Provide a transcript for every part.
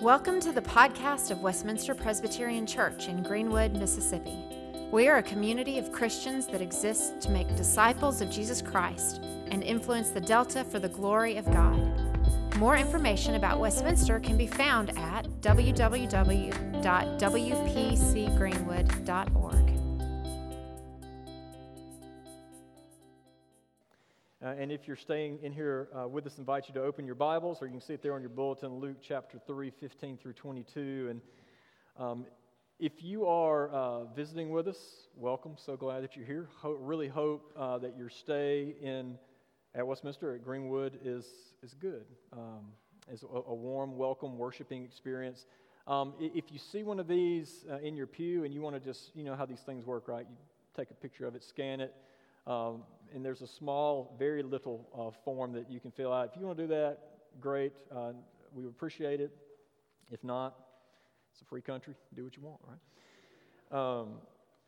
Welcome to the podcast of Westminster Presbyterian Church in Greenwood, Mississippi. We are a community of Christians that exists to make disciples of Jesus Christ and influence the Delta for the glory of God. More information about Westminster can be found at www.wpcgreenwood.org. and if you're staying in here uh, with us, invite you to open your Bibles, or you can see it there on your bulletin, Luke chapter 3, 15 through 22. And um, if you are uh, visiting with us, welcome. So glad that you're here. Ho- really hope uh, that your stay in at Westminster at Greenwood is is good. Um, is a, a, warm, welcome, worshiping experience. Um, if you see one of these uh, in your pew and you want to just, you know how these things work, right? You take a picture of it, scan it. Um, and there's a small, very little uh, form that you can fill out. If you want to do that, great. Uh, we appreciate it. If not, it's a free country. Do what you want, right? Um,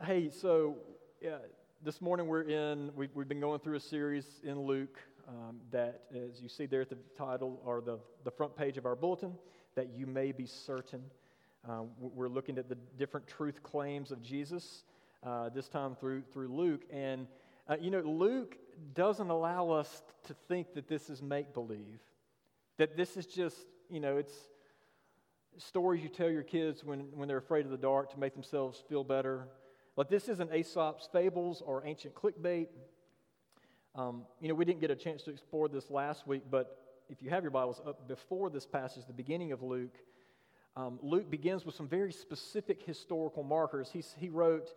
hey, so yeah, this morning we're in, we've, we've been going through a series in Luke um, that, as you see there at the title or the, the front page of our bulletin, that you may be certain. Uh, we're looking at the different truth claims of Jesus, uh, this time through, through Luke. And uh, you know, Luke doesn't allow us to think that this is make believe, that this is just, you know, it's stories you tell your kids when, when they're afraid of the dark to make themselves feel better. Like, this isn't Aesop's fables or ancient clickbait. Um, you know, we didn't get a chance to explore this last week, but if you have your Bibles up before this passage, the beginning of Luke, um, Luke begins with some very specific historical markers. He's, he wrote,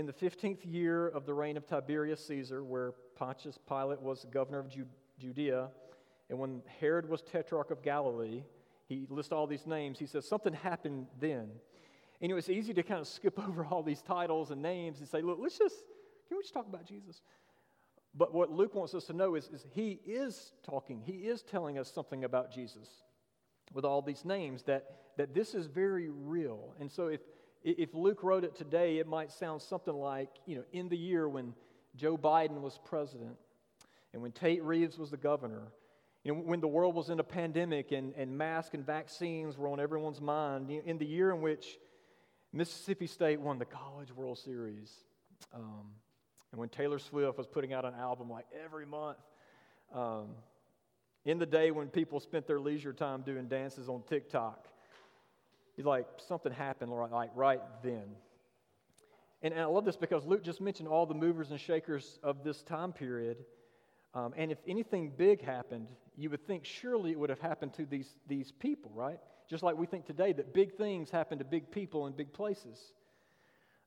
in the 15th year of the reign of Tiberius Caesar, where Pontius Pilate was governor of Judea, and when Herod was tetrarch of Galilee, he lists all these names. He says something happened then. And it's easy to kind of skip over all these titles and names and say, look, let's just, can we just talk about Jesus? But what Luke wants us to know is, is he is talking, he is telling us something about Jesus with all these names, that, that this is very real. And so if, if Luke wrote it today, it might sound something like, you know, in the year when Joe Biden was president and when Tate Reeves was the governor, you know, when the world was in a pandemic and, and masks and vaccines were on everyone's mind, you know, in the year in which Mississippi State won the College World Series, um, and when Taylor Swift was putting out an album like every month, um, in the day when people spent their leisure time doing dances on TikTok, Like, something happened right, like right then. And, and I love this because Luke just mentioned all the movers and shakers of this time period. Um, and if anything big happened, you would think surely it would have happened to these, these people, right? Just like we think today that big things happen to big people in big places.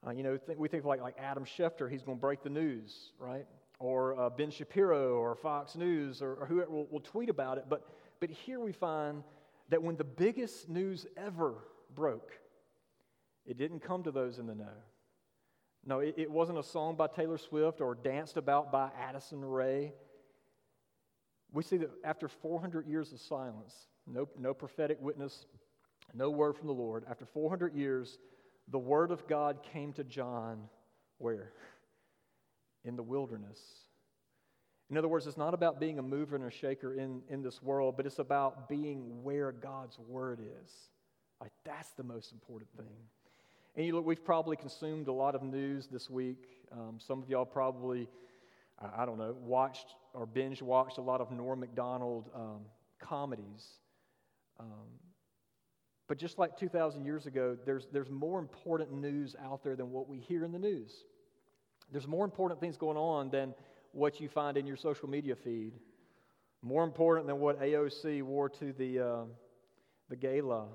Uh, you know, th- we think like, like Adam Schefter, he's going to break the news, right? Or uh, Ben Shapiro or Fox News or, or whoever will, will tweet about it. But, but here we find that when the biggest news ever broke. It didn't come to those in the know. No, it, it wasn't a song by Taylor Swift or danced about by Addison Rae. We see that after 400 years of silence, no, no prophetic witness, no word from the Lord, after 400 years, the word of God came to John where? In the wilderness. In other words, it's not about being a mover and a shaker in, in this world, but it's about being where God's word is. Like, that's the most important thing. And you look, we've probably consumed a lot of news this week. Um, some of y'all probably, I don't know, watched or binge watched a lot of Norm Macdonald um, comedies. Um, but just like 2,000 years ago, there's, there's more important news out there than what we hear in the news. There's more important things going on than what you find in your social media feed. More important than what AOC wore to the, uh, the gala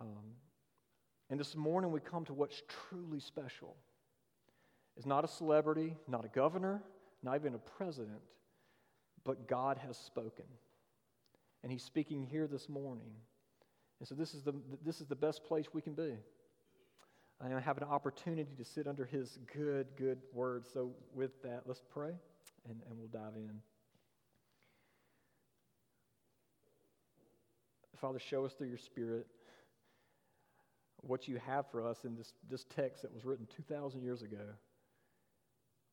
um, and this morning we come to what's truly special. It's not a celebrity, not a governor, not even a president, but God has spoken. And He's speaking here this morning. And so this is the, this is the best place we can be. And I have an opportunity to sit under His good, good word. So, with that, let's pray and, and we'll dive in. Father, show us through your Spirit what you have for us in this, this text that was written 2,000 years ago.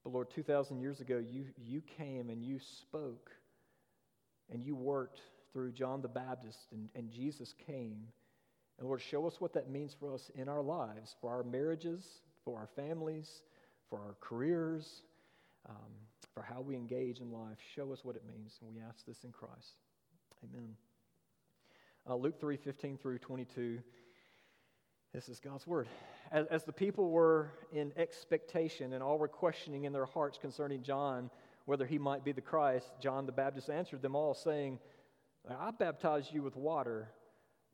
But Lord, 2,000 years ago, you, you came and you spoke and you worked through John the Baptist and, and Jesus came. And Lord, show us what that means for us in our lives, for our marriages, for our families, for our careers, um, for how we engage in life. Show us what it means. And we ask this in Christ. Amen. Uh, Luke 3 15 through 22. This is God's word. As, as, the people were in expectation and all were questioning in their hearts concerning John whether he might be the Christ, John the Baptist answered them all, saying, I baptize you with water,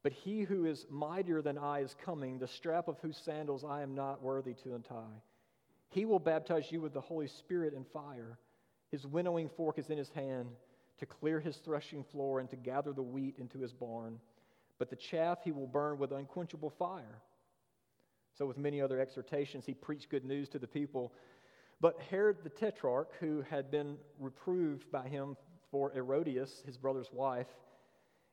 but he who is mightier than I is coming, the strap of whose sandals I am not worthy to untie. He will baptize you with the Holy Spirit and fire. His winnowing fork is in his hand to clear his threshing floor and to gather the wheat into his barn. But the chaff he will burn with unquenchable fire. So, with many other exhortations, he preached good news to the people. But Herod the Tetrarch, who had been reproved by him for Herodias, his brother's wife,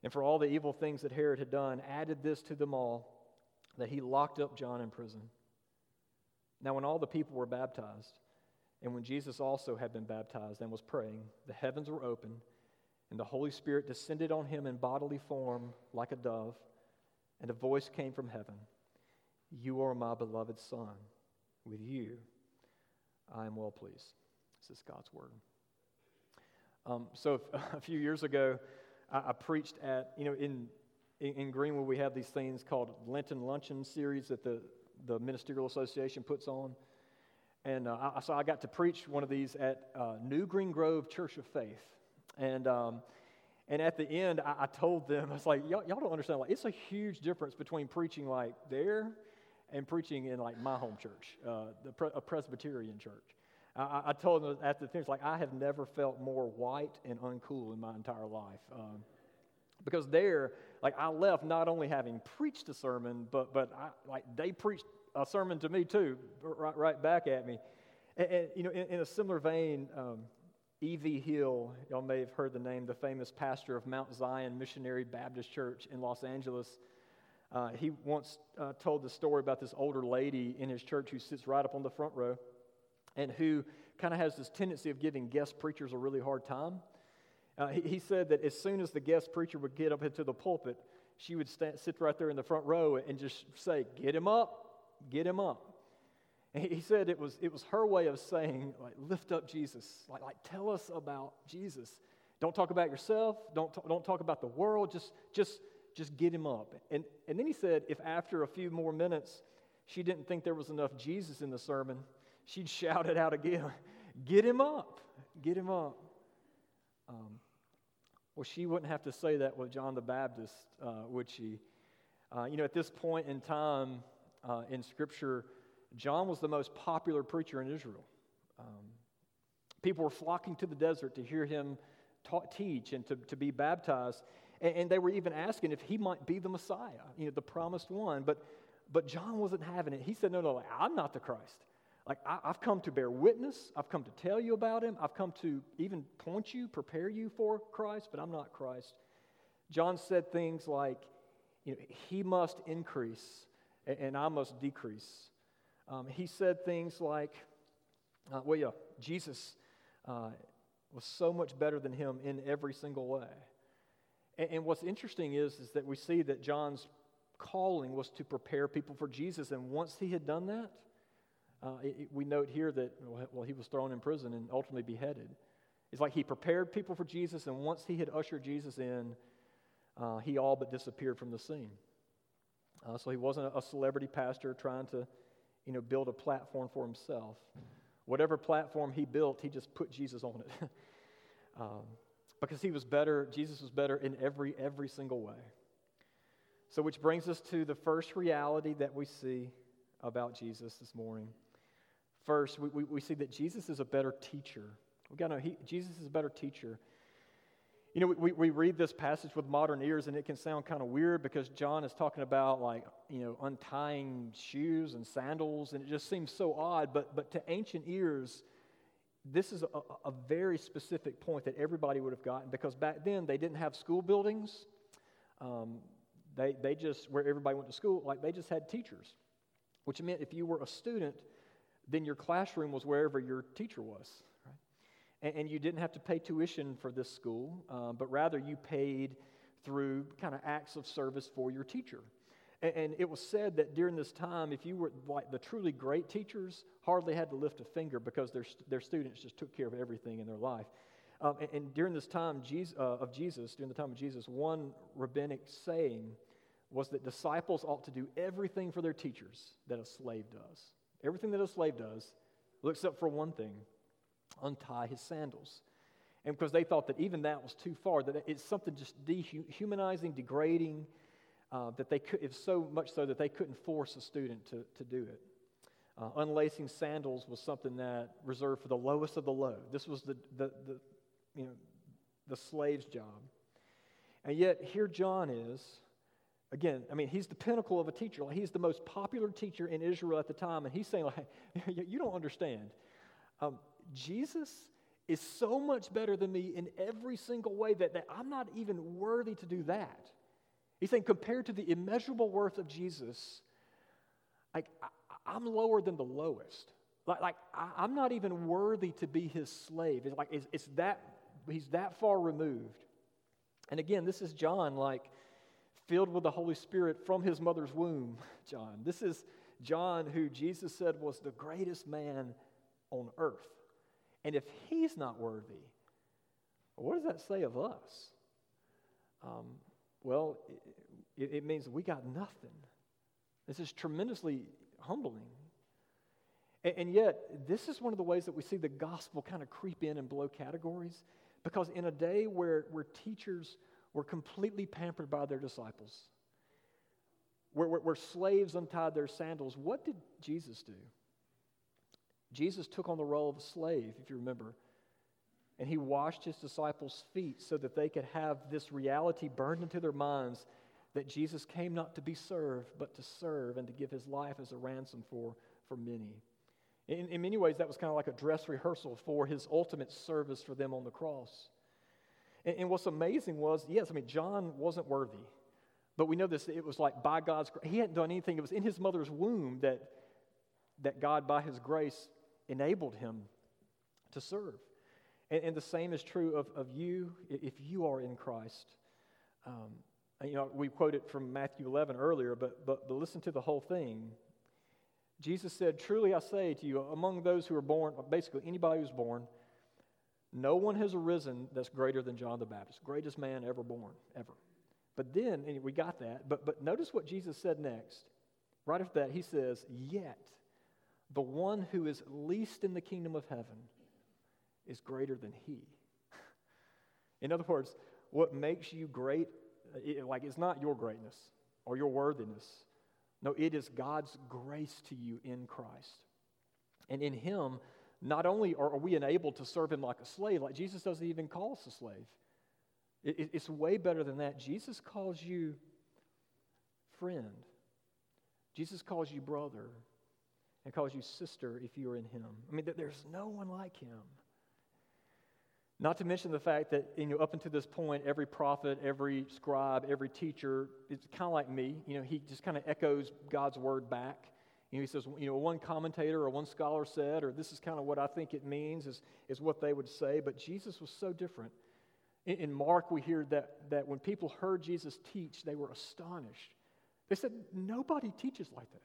and for all the evil things that Herod had done, added this to them all that he locked up John in prison. Now, when all the people were baptized, and when Jesus also had been baptized and was praying, the heavens were opened, and the Holy Spirit descended on him in bodily form like a dove, and a voice came from heaven You are my beloved Son. With you I am well pleased. This is God's word. Um, so, a few years ago, I, I preached at, you know, in, in, in Greenwood, we have these things called Lenten Luncheon series that the the Ministerial Association puts on. And uh, I, so I got to preach one of these at uh, New Green Grove Church of Faith. And, um, and at the end, I, I, told them, I was like, y'all, y'all don't understand. Like, it's a huge difference between preaching like there and preaching in like my home church, uh, pre- a Presbyterian church. I, I, told them after the things like I have never felt more white and uncool in my entire life. Um, because there, like I left not only having preached a sermon, but but I, like they preached a sermon to me too, right, right back at me. And, and you know, in, in, a similar vein, um, E.V. Hill, y'all may have heard the name, the famous pastor of Mount Zion Missionary Baptist Church in Los Angeles. Uh, he once uh, told the story about this older lady in his church who sits right up on the front row and who kind of has this tendency of giving guest preachers a really hard time. Uh, he, he, said that as soon as the guest preacher would get up into the pulpit, she would stand, sit right there in the front row and just say, Get him up, get him up. And he, he said it was, it was her way of saying, like, lift up Jesus. Like, like tell us about Jesus. Don't talk about yourself. Don't, t- don't talk about the world. Just, just, just get him up. And, and then he said, if after a few more minutes she didn't think there was enough Jesus in the sermon, she'd shout it out again Get him up. Get him up. Um, well, she wouldn't have to say that with John the Baptist, uh, would she? Uh, you know, at this point in time uh, in Scripture, John was the most popular preacher in Israel. Um, people were flocking to the desert to hear him taught, teach and to, to be baptized. And, and, they were even asking if he might be the Messiah, you know, the promised one. But, but John wasn't having it. He said, No, no, I'm not the Christ. Like, I, have come to bear witness. I've come to tell you about him. I've come to even point you, prepare you for Christ, but I'm not Christ. John said things like, you know, he must increase and, and I must decrease. Um, he said things like, uh, well, yeah, Jesus uh, was so much better than him in every single way. And, and what's interesting is, is that we see that John's calling was to prepare people for Jesus. And once he had done that, uh, it, we note here that, well, he was thrown in prison and ultimately beheaded. It's like he prepared people for Jesus, and once he had ushered Jesus in, uh, he all but disappeared from the scene. Uh, so he wasn't a celebrity pastor trying to, you know, build a platform for himself. Whatever platform he built, he just put Jesus on it. um, because he was better, Jesus was better in every, every single way. So, which brings us to the first reality that we see about Jesus this morning. First, we, we, we see that Jesus is a better teacher. We got to know he, Jesus is a better teacher. You know, we, we read this passage with modern ears and it can sound kind of weird because John is talking about like, you know, untying shoes and sandals and it just seems so odd. But, but to ancient ears, this is a, a very specific point that everybody would have gotten because back then they didn't have school buildings. Um, they, they just, where everybody went to school, like they just had teachers, which meant if you were a student, then your classroom was wherever your teacher was. Right? And, and you didn't have to pay tuition for this school, uh, but rather you paid through kind of acts of service for your teacher. And, it was said that during this time, if you were like the truly great teachers, hardly had to lift a finger because their, their students just took care of everything in their life. Um, and, and, during this time Jesus, uh, of Jesus, during the time of Jesus, one rabbinic saying was that disciples ought to do everything for their teachers that a slave does. Everything that a slave does, except for one thing untie his sandals. And because they thought that even that was too far, that it's something just dehumanizing, degrading, uh, that they could, if so much so that they couldn't force a student to, to do it. Uh, unlacing sandals was something that reserved for the lowest of the low. This was the, the, the, you know, the slave's job. And yet, here John is. Again, I mean, he's the pinnacle of a teacher. Like, he's the most popular teacher in Israel at the time, and he's saying, like, you don't understand. Um, Jesus is so much better than me in every single way that, that I'm not even worthy to do that. He's saying, compared to the immeasurable worth of Jesus, like, I, am lower than the lowest. Like, like I, am not even worthy to be his slave. It's like, it's, it's that, he's that far removed. And again, this is John, like, filled with the Holy Spirit from his mother's womb, John. This is John who Jesus said was the greatest man on earth. And if he's not worthy, what does that say of us? Um, well, it, it means we got nothing. This is tremendously humbling. And, and yet, this is one of the ways that we see the gospel kind of creep in and blow categories. Because in a day where, where teachers were completely pampered by their disciples, where, where, where slaves untied their sandals, what did Jesus do? Jesus took on the role of a slave, if you remember. And he washed his disciples' feet so that they could have this reality burned into their minds that Jesus came not to be served, but to serve and to give his life as a ransom for, for many. In, in many ways, that was kind of like a dress rehearsal for his ultimate service for them on the cross. And, and what's amazing was, yes, I mean, John wasn't worthy. But we know this, it was like by God's grace. He hadn't done anything. It was in his mother's womb that, that God, by his grace, enabled him to serve. And, and the same is true of, of you if you are in Christ. Um, you know, we quoted from Matthew 11 earlier, but, but, but listen to the whole thing. Jesus said, Truly I say to you, among those who are born, basically anybody who's born, no one has arisen that's greater than John the Baptist, greatest man ever born, ever. But then, and we got that, but, but notice what Jesus said next. Right after that, he says, Yet the one who is least in the kingdom of heaven is greater than he. in other words, what makes you great, it, like it's not your greatness or your worthiness. No, it is God's grace to you in Christ. And in him, not only are we enabled to serve him like a slave, like Jesus doesn't even call us a slave. It, it, it's way better than that. Jesus calls you friend. Jesus calls you brother and calls you sister if you are in him. I mean, there's no one like him. Not to mention the fact that you know, up until this point, every prophet, every scribe, every teacher, it's kind of like me. You know, he just kind of echoes God's word back. You know, he says, you know, one commentator or one scholar said, or this is kind of what I think it means, is, is what they would say. But Jesus was so different. In, in Mark, we hear that, that when people heard Jesus teach, they were astonished. They said, nobody teaches like that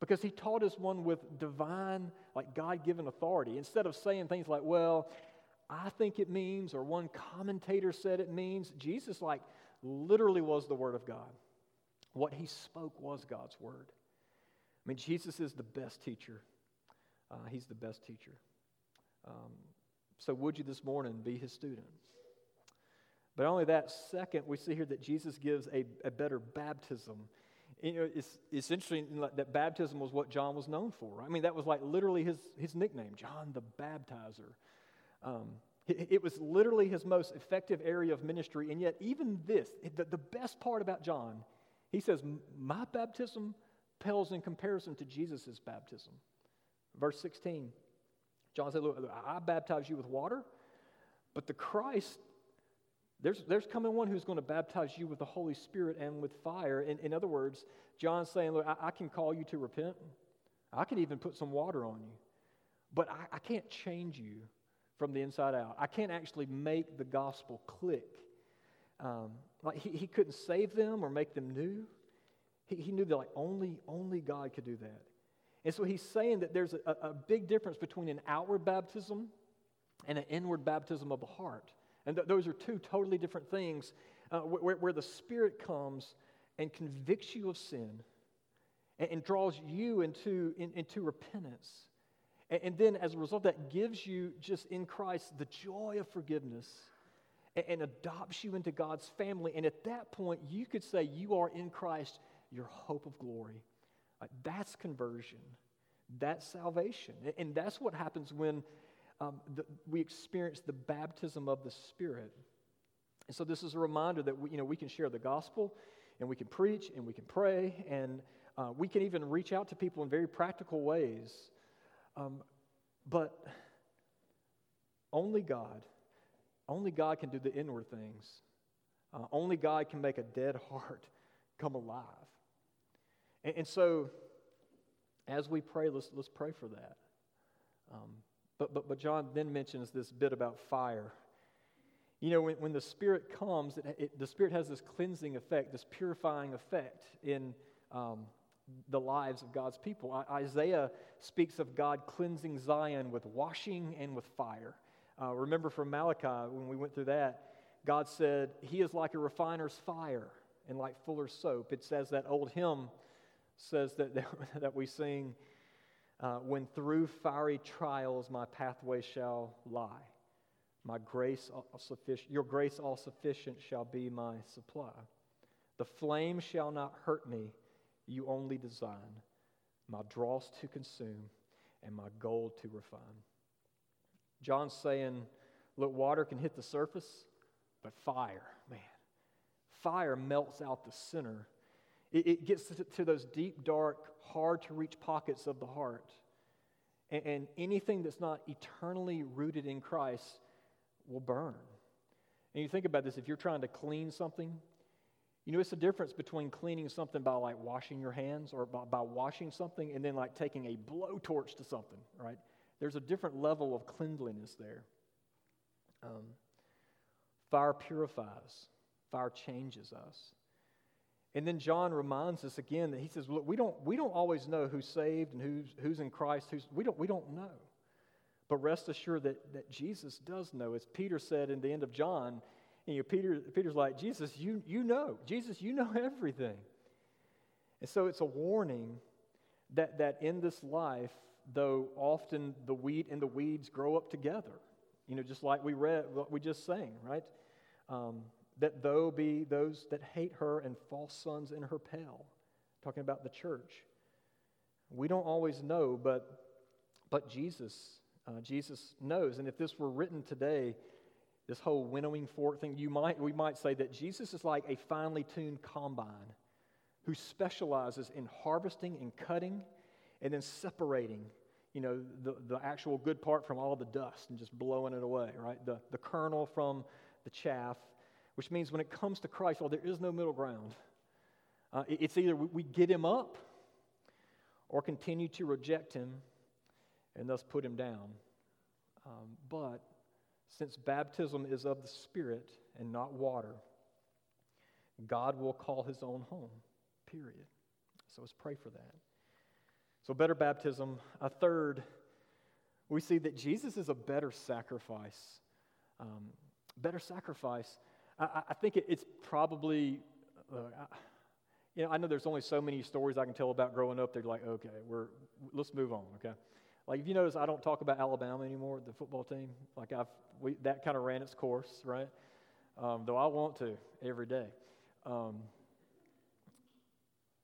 because he taught as one with divine, like God given authority. Instead of saying things like, well, I think it means, or one commentator said it means, Jesus, like, literally was the Word of God. What he spoke was God's Word. I mean, Jesus is the best teacher. Uh, he's the best teacher. Um, so, would you this morning be his student? But only that, second, we see here that Jesus gives a, a better baptism you know, it's, it's interesting that baptism was what John was known for. Right? I mean, that was like literally his, his nickname, John the Baptizer. Um, it, was literally his most effective area of ministry. And yet, even this, the, the best part about John, he says, My baptism pales in comparison to Jesus' baptism. Verse 16, John said, Look, I baptize you with water, but the Christ there's, there's coming one who's going to baptize you with the Holy Spirit and with fire. In, in other words, John's saying, Look, I, I, can call you to repent. I can even put some water on you. But I, I can't change you from the inside out. I can't actually make the gospel click Um, like he, he couldn't save them or make them new. He, he knew that like only, only God could do that. And so he's saying that there's a, a big difference between an outward baptism and an inward baptism of the heart. And th- those are two totally different things uh, where, where the Spirit comes and convicts you of sin and, and draws you into, in, into repentance. And, and, then, as a result, that gives you just in Christ the joy of forgiveness and, and adopts you into God's family. And at that point, you could say you are in Christ, your hope of glory. That's conversion. That's salvation. And, and that's what happens when um, the, we experience the baptism of the Spirit. And so this is a reminder that we, you know, we can share the gospel and we can preach and we can pray and uh, we can even reach out to people in very practical ways. Um, but only God, only God can do the inward things. Uh, only God can make a dead heart come alive. And, and so, as we pray, let's, let's pray for that. Um, but, but, but John then mentions this bit about fire. You know, when, when the Spirit comes, it, it, the Spirit has this cleansing effect, this purifying effect in um, the lives of God's people. Isaiah speaks of God cleansing Zion with washing and with fire. Uh, remember from Malachi, when we went through that, God said, He is like a refiner's fire and like fuller's soap. It says that old hymn says that, that, that we sing, uh, When through fiery trials my pathway shall lie. My grace all sufficient, your grace all sufficient shall be my supply. The flame shall not hurt me, you only design. My dross to consume and my gold to refine. John's saying, look, water can hit the surface, but fire, man, fire melts out the center. It, it gets to, those deep, dark, hard to reach pockets of the heart. And, and anything that's not eternally rooted in Christ will burn. And you think about this if you're trying to clean something, you know, it's the difference between cleaning something by like washing your hands or by, by washing something and then like taking a blowtorch to something, right? There's a different level of cleanliness there. Um, fire purifies, fire changes us. And then John reminds us again that he says, look, we don't, we don't always know who's saved and who's, who's in Christ, who's, we, don't, we don't know. But rest assured that, that Jesus does know. As Peter said in the end of John, you know, Peter, Peter's like, Jesus, you, you know. Jesus, you know everything. And so it's a warning that, that in this life, though often the wheat and the weeds grow up together, you know, just like we read, what we just sang, right? Um, that though be those that hate her and false sons in her pale, talking about the church. We don't always know, but, but Jesus uh, Jesus knows. And if this were written today, this whole winnowing fork thing, you might, we might say that Jesus is like a finely tuned combine who specializes in harvesting and cutting and then separating, you know, the, the actual good part from all the dust and just blowing it away, right? The, the kernel from the chaff, which means when it comes to Christ, well, there is no middle ground. Uh, it's either we get him up or continue to reject him and thus put him down. Um, but since baptism is of the Spirit and not water, God will call his own home, period. So let's pray for that. So, better baptism. A third, we see that Jesus is a better sacrifice. Um, better sacrifice. I, I think it, it's probably, uh, you know, I know there's only so many stories I can tell about growing up. They're like, okay, we're, let's move on, okay? Like, if you notice, I don't talk about Alabama anymore, the football team. Like, I've, we, that kind of ran its course, right? Um, though I want to every day. Um,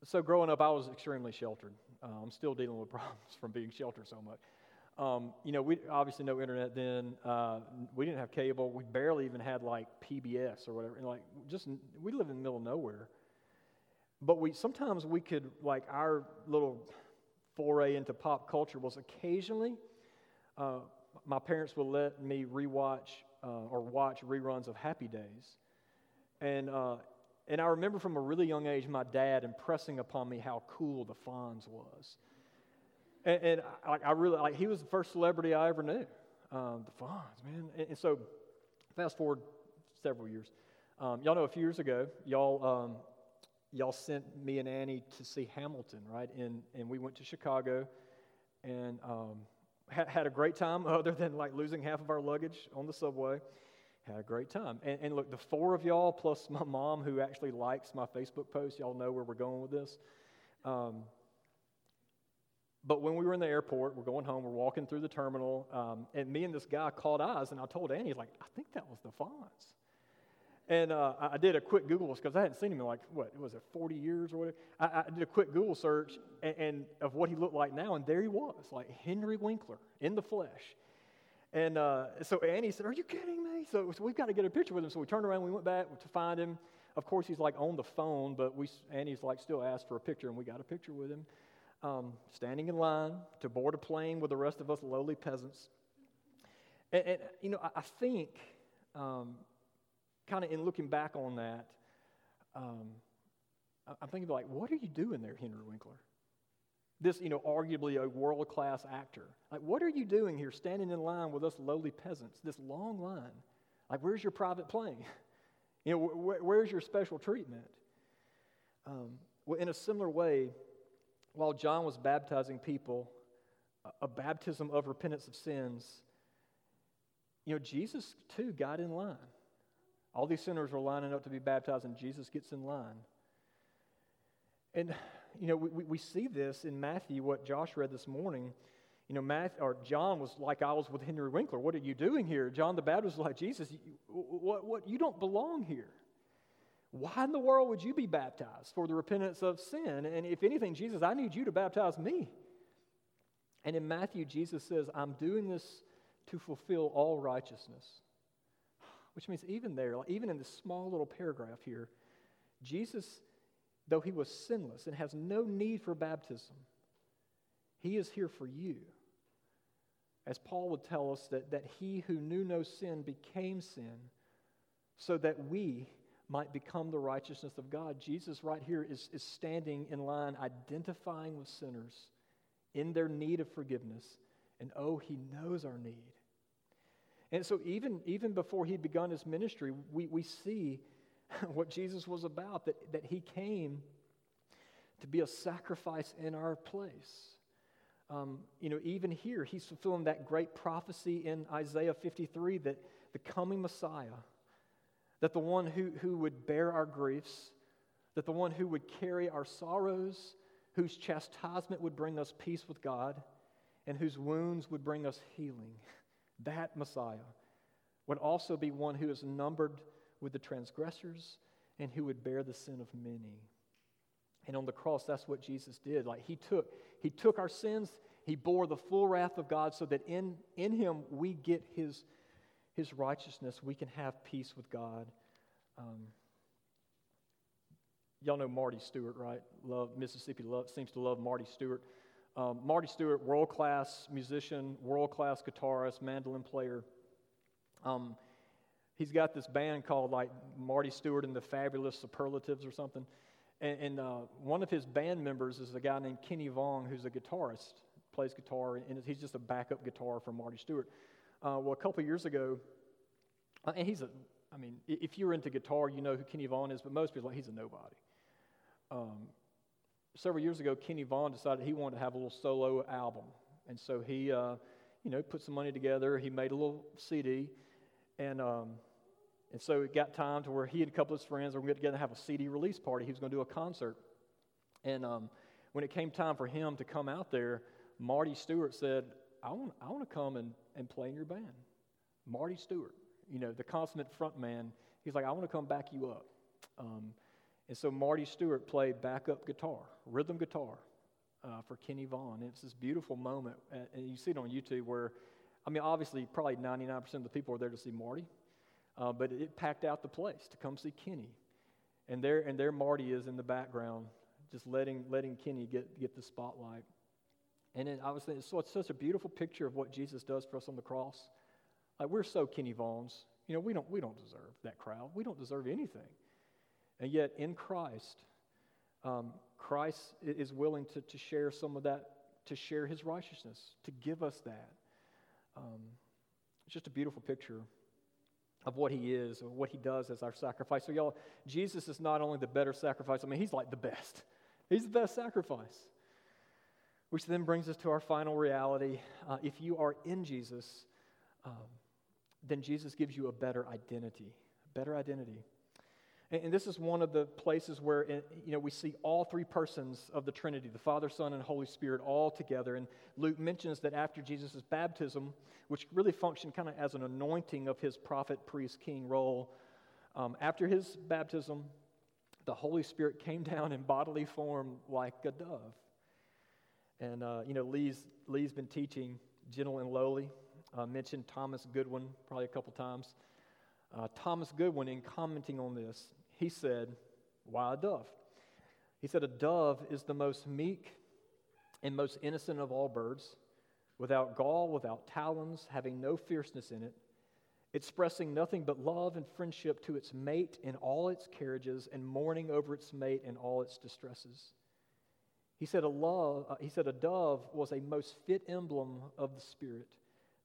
so, growing up, I was extremely sheltered. Uh, I'm still dealing with problems from being sheltered so much. Um, you know, we obviously no internet then. Uh, we didn't have cable. We barely even had like PBS or whatever. And like, just we live in the middle of nowhere. But we sometimes we could like our little foray into pop culture was occasionally uh, my parents would let me rewatch uh, or watch reruns of Happy Days. And, uh, and I remember from a really young age my dad impressing upon me how cool the Fonz was. And, and I, I, really, like, he was the first celebrity I ever knew. Um, the Fonz, man. And, and, so, fast forward several years. Um, y'all know a few years ago, y'all, um, y'all sent me and Annie to see Hamilton, right? And, and we went to Chicago and um, had, had a great time, other than like losing half of our luggage on the subway. Had a great time. And, and look, the four of y'all, plus my mom, who actually likes my Facebook post, y'all know where we're going with this. Um, but when we were in the airport, we're going home, we're walking through the terminal, um, and me and this guy caught eyes, and I told Annie, like, I think that was the Fonz. And uh, I did a quick Google because I hadn't seen him in like, what, was it 40 years or whatever? I, I did a quick Google search and, and, of what he looked like now, and there he was, like Henry Winkler in the flesh. And uh, so Annie said, Are you kidding me? So, so, we've got to get a picture with him. So we turned around, we went back to find him. Of course, he's like on the phone, but we, Annie's like still asked for a picture, and we got a picture with him um, standing in line to board a plane with the rest of us lowly peasants. And, and you know, I, I think, um, kind of in looking back on that, um, I'm thinking like, what are you doing there, Henry Winkler? This, you know, arguably a world class actor. Like, what are you doing here standing in line with us lowly peasants, this long line? Like, where's your private plane? You know, wh- where's your special treatment? Um, well, in a similar way, while John was baptizing people, a baptism of repentance of sins, you know, Jesus too got in line. All these sinners were lining up to be baptized, and Jesus gets in line. And, you know, we, we see this in Matthew, what Josh read this morning. You know, Matthew, or John was like I was with Henry Winkler. What are you doing here? John the Baptist was like, Jesus, you, what, what, you don't belong here. Why in the world would you be baptized for the repentance of sin? And if anything, Jesus, I need you to baptize me. And in Matthew, Jesus says, I'm doing this to fulfill all righteousness. Which means, even there, even in this small little paragraph here, Jesus, though he was sinless and has no need for baptism, he is here for you. As Paul would tell us, that, that he who knew no sin became sin so that we might become the righteousness of God. Jesus, right here, is, is standing in line, identifying with sinners in their need of forgiveness. And oh, he knows our need. And so, even, even before he'd begun his ministry, we, we see what Jesus was about that, that he came to be a sacrifice in our place. Um, you know, even here, he's fulfilling that great prophecy in Isaiah 53 that the coming Messiah that the one who, who would bear our griefs, that the one who would carry our sorrows, whose chastisement would bring us peace with God, and whose wounds would bring us healing, that Messiah would also be one who is numbered with the transgressors and who would bear the sin of many. And on the cross, that's what Jesus did. Like he took, he took our sins, he bore the full wrath of God so that in, in him we get his his righteousness, we can have peace with God. Um, y'all know Marty Stuart, right? Love Mississippi love, seems to love Marty Stuart. Um, Marty Stuart, world class musician, world class guitarist, mandolin player. Um, he's got this band called like Marty Stuart and the Fabulous Superlatives or something. And, and uh, one of his band members is a guy named Kenny Vaughan, who's a guitarist, plays guitar, and he's just a backup guitar for Marty Stuart. Uh, well, a couple years ago, uh, and he's a, I mean, if you're into guitar, you know who Kenny Vaughan is, but most people like he's a nobody. Um, several years ago, Kenny Vaughan decided he wanted to have a little solo album, and so he, uh, you know, put some money together. He made a little CD, and um, and so it got time to where he and a couple of his friends were going to get together and have a CD release party. He was going to do a concert, and um, when it came time for him to come out there, Marty Stuart said, "I want, I want to come and and play in your band. Marty Stuart, you know, the consummate front man, he's like, I want to come back you up. Um, and so Marty Stuart played backup guitar, rhythm guitar uh, for Kenny Vaughan. And it's this beautiful moment. And you see it on YouTube where, I mean, obviously, probably 99% of the people are there to see Marty, uh, but it packed out the place to come see Kenny. And there, and there Marty is in the background, just letting, letting Kenny get, get the spotlight. And then I was thinking, so it's such a beautiful picture of what Jesus does for us on the cross. Like we're so Kenny Vaughans. You know, we don't, we don't deserve that crowd. We don't deserve anything. And yet in Christ, um, Christ is willing to, to share some of that, to share his righteousness, to give us that. Um, it's just a beautiful picture. of what he is or what he does as our sacrifice. So, y'all, Jesus is not only the better sacrifice, I mean, he's like the best. He's the best sacrifice. Which then brings us to our final reality. Uh, if you are in Jesus, um, then Jesus gives you a better identity. A better identity. And, this is one of the places where you know, we see all three persons of the Trinity the Father, Son, and Holy Spirit all together. And Luke mentions that after Jesus' baptism, which really functioned kind of as an anointing of his prophet, priest, king role, um, after his baptism, the Holy Spirit came down in bodily form like a dove. And, uh, you know, Lee's, Lee's been teaching Gentle and Lowly. Uh, mentioned Thomas Goodwin probably a couple times. Uh, Thomas Goodwin, in commenting on this, he said, Why a dove? He said, A dove is the most meek and most innocent of all birds, without gall, without talons, having no fierceness in it, expressing nothing but love and friendship to its mate in all its carriages, and mourning over its mate in all its distresses. He said, a, love, uh, he said, a dove was a most fit emblem of the Spirit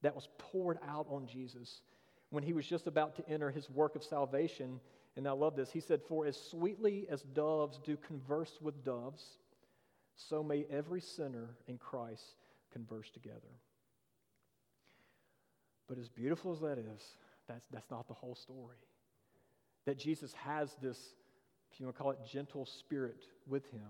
that was poured out on Jesus when he was just about to enter his work of salvation. And I love this. He said, For as sweetly as doves do converse with doves, so may every sinner in Christ converse together. But as beautiful as that is, that's, that's not the whole story. That Jesus has this, if you want to call it, gentle spirit with him.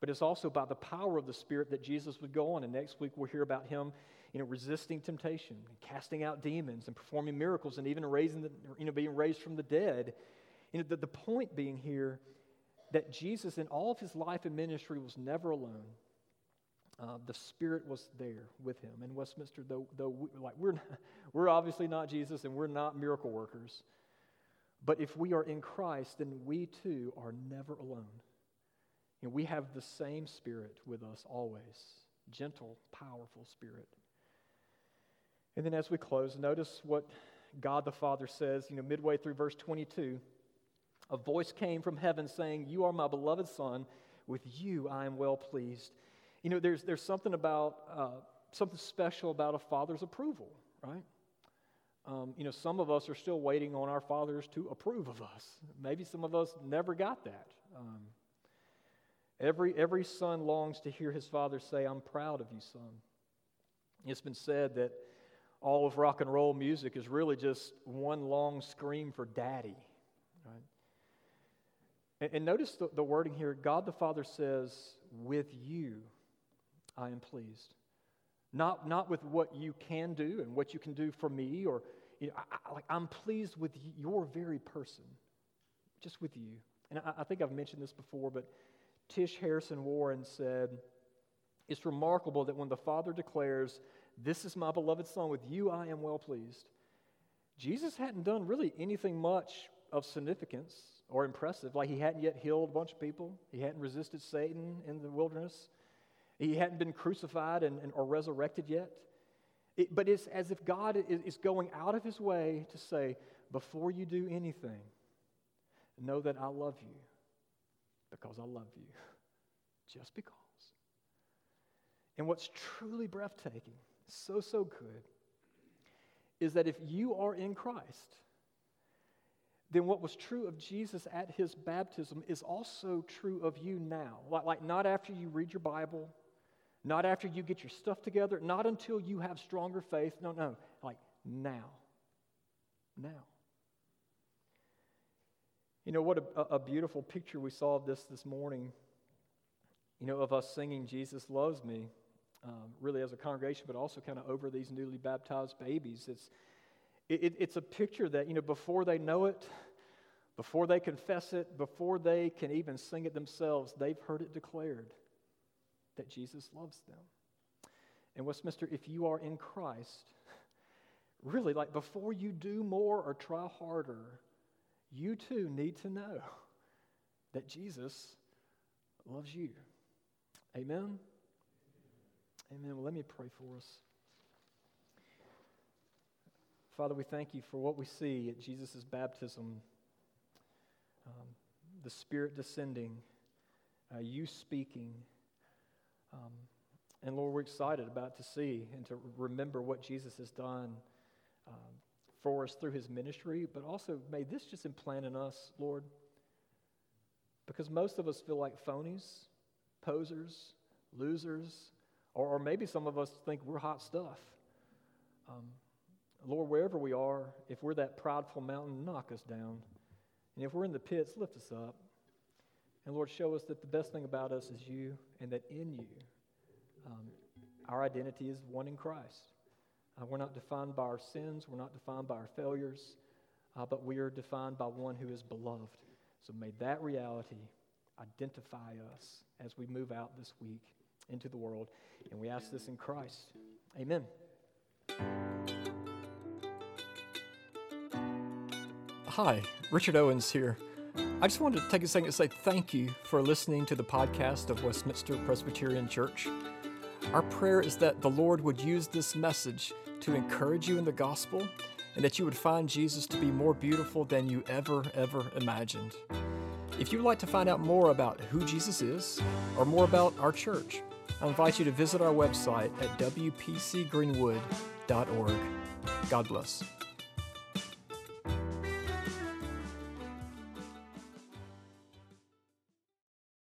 But it's also by the power of the Spirit that Jesus would go on. And next week we'll hear about him you know, resisting temptation, casting out demons, and performing miracles, and even raising the, you know, being raised from the dead. You know, the, the point being here that Jesus, in all of his life and ministry, was never alone. Uh, the Spirit was there with him in Westminster. Though, though we, like we're, not, we're obviously not Jesus, and we're not miracle workers. But if we are in Christ, then we too are never alone. And we have the same Spirit with us always gentle, powerful Spirit. And then as we close, notice what God the Father says, you know, midway through verse 22. A voice came from heaven saying, You are my beloved Son. With you I am well pleased. You know, there's, there's something about, uh, something special about a father's approval, right? Um, you know, some of us are still waiting on our fathers to approve of us. Maybe some of us never got that. Um, every, every son longs to hear his father say, I'm proud of you, son. It's been said that all of rock and roll music is really just one long scream for daddy. And, and notice the, the wording here God the Father says, With you I am pleased. Not, not with what you can do and what you can do for me, or you know, I, I, like I'm pleased with your very person, just with you. And I, I think I've mentioned this before, but Tish Harrison Warren said, It's remarkable that when the Father declares, this is my beloved Son. With you I am well pleased. Jesus hadn't done really anything much of significance or impressive. Like he hadn't yet healed a bunch of people, he hadn't resisted Satan in the wilderness, he hadn't been crucified and, and or resurrected yet. It, but it's as if God is, is going out of his way to say, before you do anything, know that I love you because I love you. Just because. And what's truly breathtaking so, so good, is that if you are in Christ, then what was true of Jesus at his baptism is also true of you now. Like, like, not after you read your Bible, not after you get your stuff together, not until you have stronger faith. No, no. Like now. Now. You know, what a, a beautiful picture we saw of this this morning, you know, of us singing, Jesus loves me um, really as a congregation, but also kind of over these newly baptized babies. It's, it, it's a picture that, you know, before they know it, before they confess it, before they can even sing it themselves, they've heard it declared that Jesus loves them. And Westminster, if you are in Christ, really, like before you do more or try harder, you too need to know that Jesus loves you. Amen? Amen. Well, let me pray for us. Father, we thank you for what we see at Jesus' baptism um, the Spirit descending, uh, you speaking. Um, and Lord, we're excited about to see and to remember what Jesus has done um, for us through his ministry, but also may this just implant in us, Lord, because most of us feel like phonies, posers, losers, or, or maybe some of us think we're hot stuff. Um, Lord, wherever we are, if we're that prideful mountain, knock us down. And if we're in the pits, lift us up. And Lord, show us that the best thing about us is you, and that in you, um, our identity is one in Christ. Uh, we're not defined by our sins, we're not defined by our failures, uh, but we are defined by one who is beloved. So may that reality identify us as we move out this week into the world. And we ask this in Christ. Amen. Hi, Richard Owens here. I just wanted to take a second to say thank you for listening to the podcast of Westminster Presbyterian Church. Our prayer is that the Lord would use this message to encourage you in the gospel and that you would find Jesus to be more beautiful than you ever, ever imagined. If you'd like to find out more about who Jesus is or more about our church, I invite you to visit our website at wpcgreenwood.org. God bless.